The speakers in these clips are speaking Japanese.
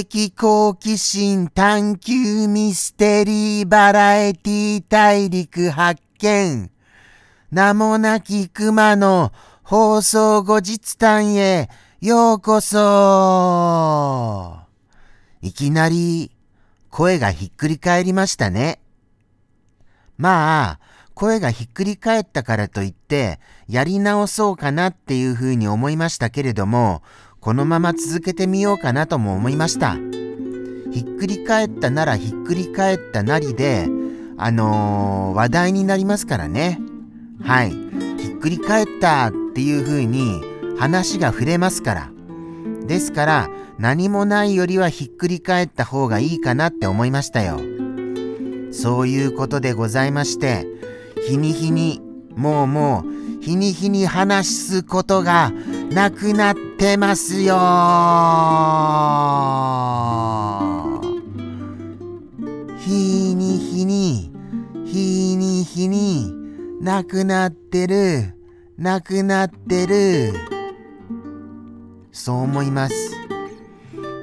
的好奇心探求ミステリーバラエティ大陸発見。名もなき熊の放送後日談へようこそ。いきなり声がひっくり返りましたね。まあ、声がひっくり返ったからといって、やり直そうかなっていうふうに思いましたけれども、このまま続けてみようかなとも思いました。ひっくり返ったならひっくり返ったなりで、あのー、話題になりますからね。はい。ひっくり返ったっていう風に話が触れますから。ですから、何もないよりはひっくり返った方がいいかなって思いましたよ。そういうことでございまして、日に日に、もうもう、日に日に話すことがなくなってますよ日に日に、日に日に、なくなってる、なくなってる。そう思います。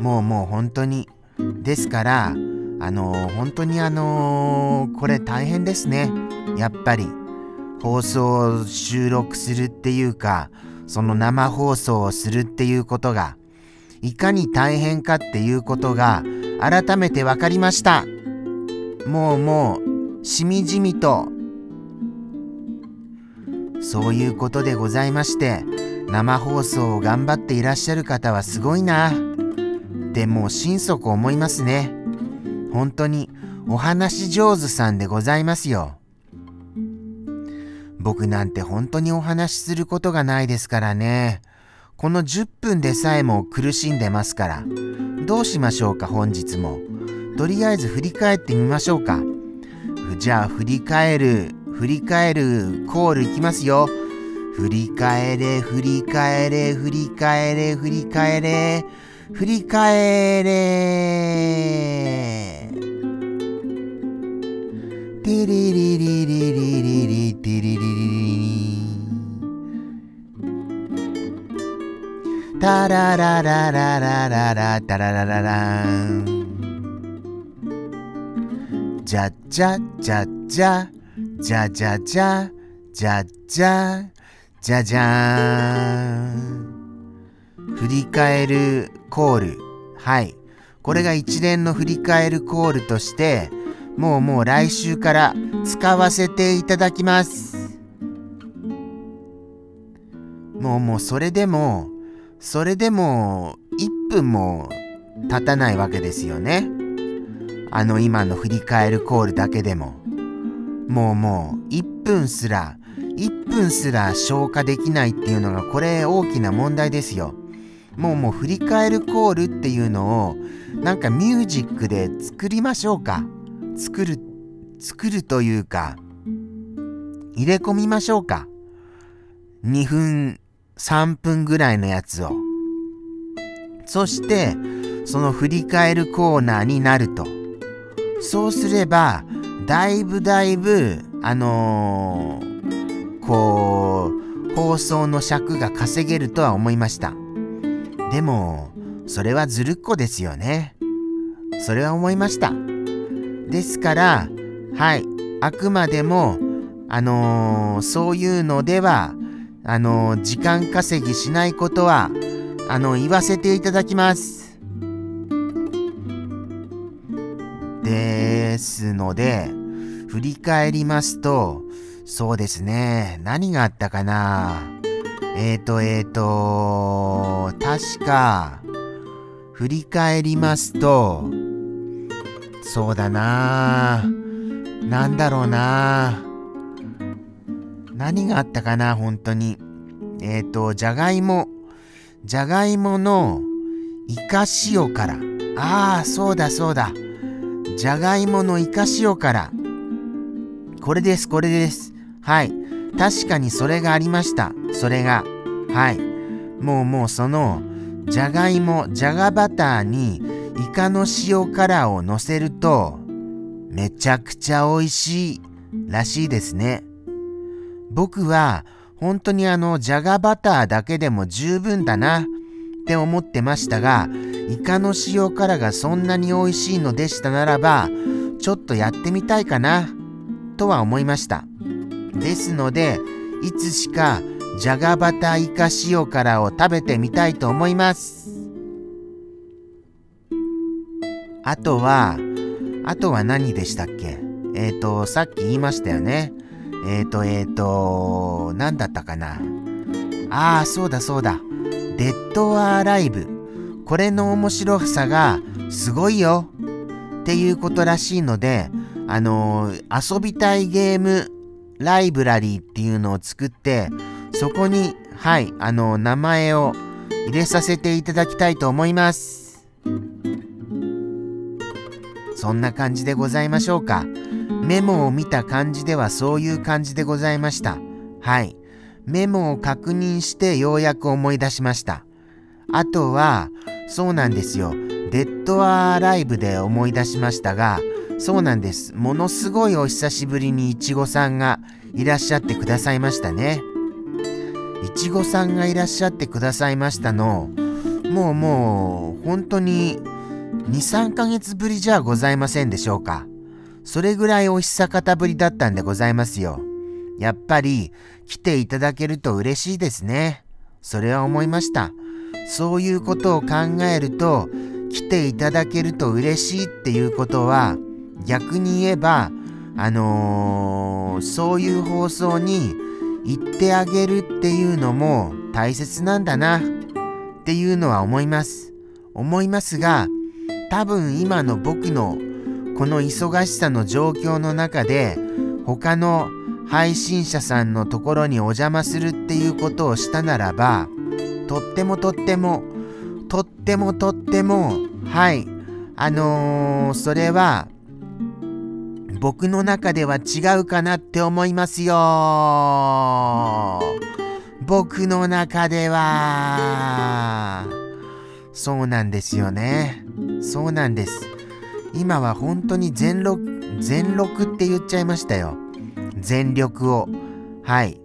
もうもう本当に。ですから、あのー、本当にあのー、これ大変ですね。やっぱり。放送収録するっていうか、その生放送をするっていうことが、いかに大変かっていうことが改めて分かりました。もうもう、しみじみと。そういうことでございまして、生放送を頑張っていらっしゃる方はすごいな。っても心底思いますね。本当にお話上手さんでございますよ。僕なんて本当にお話しすることがないですからね。この10分でさえも苦しんでますから。どうしましょうか、本日も。とりあえず振り返ってみましょうか。じゃあ、振り返る、振り返るコールいきますよ。振り返れ、振り返れ、振り返れ、振り返れ、振り返れ。テリリリリリタラララララララタラララランじゃじゃじゃじゃじゃじゃじゃじゃじゃじゃじゃーん振り返るコールはいこれが一連の振り返るコールとしてもうもう来週から使わせていただきます。もうもうそれでも、それでも1分も経たないわけですよね。あの今の振り返るコールだけでも。もうもう1分すら、1分すら消化できないっていうのがこれ大きな問題ですよ。もうもう振り返るコールっていうのをなんかミュージックで作りましょうか。作る、作るというか、入れ込みましょうか。2分、3分ぐらいのやつを。そして、その振り返るコーナーになると。そうすれば、だいぶだいぶ、あのー、こう、放送の尺が稼げるとは思いました。でも、それはずるっこですよね。それは思いました。ですから、はい、あくまでも、あのー、そういうのでは、あの、時間稼ぎしないことは、あの、言わせていただきます。ですので、振り返りますと、そうですね、何があったかな。えーと、えーと、確か、振り返りますと、そうだななんだろうな何があったかな本当に。えっ、ー、と、じゃがいも。じゃがいものイカ塩辛。ああ、そうだそうだ。じゃがいものイカ塩辛。これです、これです。はい。確かにそれがありました。それが。はい。もうもうその、じゃがいも、じゃがバターにイカの塩辛を乗せるとめちゃくちゃ美味しいらしいですね。僕は本当にあのじゃがバターだけでも十分だなって思ってましたがイカの塩辛がそんなに美味しいのでしたならば、ちょっとやってみたいかな、とは思いました。ですので、いつしかじゃがバターイカ塩辛を食べてみたいと思います。あとは、あとは何でしたっけ？えっ、ー、と、さっき言いましたよね。え、ー、と、え、ー、と、何だったかな。ああ、そうだそうだ。デッドアライブ。これの面白さがすごいよ。っていうことらしいので、あのー、遊びたいゲームライブラリーっていうのを作って、そこに、はい、あのー、名前を入れさせていただきたいと思います。そんな感じでございましょうか。メモを見た感じではそういう感じでございました。はい。メモを確認してようやく思い出しました。あとは、そうなんですよ。デッドアライブで思い出しましたが、そうなんです。ものすごいお久しぶりにいちごさんがいらっしゃってくださいましたね。いちごさんがいらっしゃってくださいましたの、もうもう本当に2、3ヶ月ぶりじゃございませんでしょうか。それぐらいお久方ぶりだったんでございますよ。やっぱり来ていただけると嬉しいですね。それは思いました。そういうことを考えると、来ていただけると嬉しいっていうことは、逆に言えば、あのー、そういう放送に行ってあげるっていうのも大切なんだなっていうのは思います。思いますが、多分今の僕のこの忙しさの状況の中で他の配信者さんのところにお邪魔するっていうことをしたならばとってもとってもとってもとってもはいあのー、それは僕の中では違うかなって思いますよ。僕の中では。そうなんですよね。そうなんです。今は本当に全力全力って言っちゃいましたよ。全力を。はい。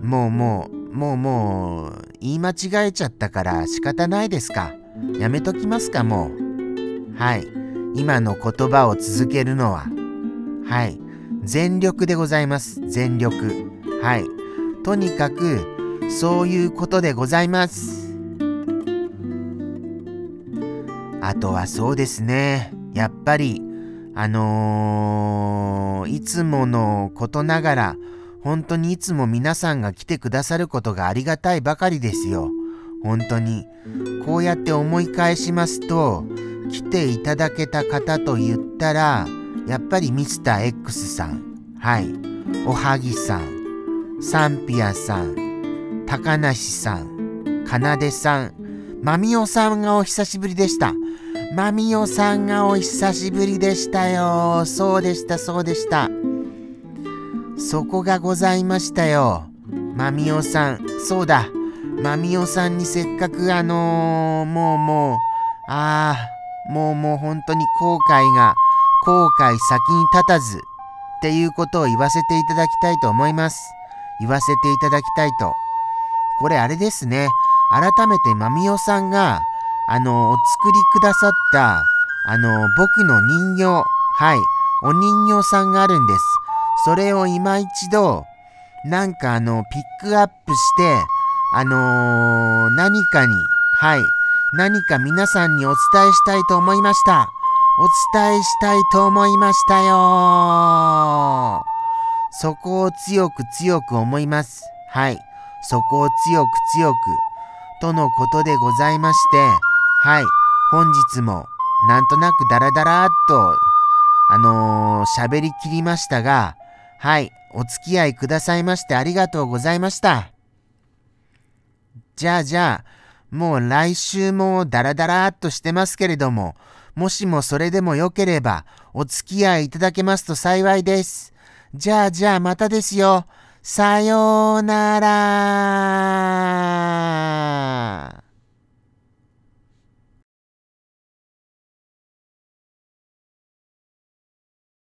もうもうもうもう言い間違えちゃったから仕方ないですか？やめときますかもう。はい。今の言葉を続けるのは。はい。全力でございます。全力。はい。とにかくそういうことでございます。あとはそうですね。やっぱりあのー、いつものことながら本当にいつも皆さんが来てくださることがありがたいばかりですよ。本当に。こうやって思い返しますと、来ていただけた方と言ったら、やっぱりミスター X さん、はい、おはぎさん、サンピアさん、高梨さん、かなでさん、まみおさんがお久しぶりでした。まみおさんがお久しぶりでしたよ。そうでした、そうでした。そこがございましたよ。まみおさん、そうだ。まみおさんにせっかくあのー、もうもう、ああ、もうもう本当に後悔が、後悔先に立たず、っていうことを言わせていただきたいと思います。言わせていただきたいと。これあれですね。改めてまみおさんが、あの、お作りくださった、あの、僕の人形、はい、お人形さんがあるんです。それを今一度、なんかあの、ピックアップして、あのー、何かに、はい、何か皆さんにお伝えしたいと思いました。お伝えしたいと思いましたよそこを強く強く思います。はい。そこを強く強く、とのことでございまして、はい。本日も、なんとなくダラダラっと、あのー、喋りきりましたが、はい、お付き合いくださいましてありがとうございました。じゃあじゃあ、もう来週もダラダラっとしてますけれども、もしもそれでもよければ、お付き合いいただけますと幸いです。じゃあじゃあまたですよ。さようなら。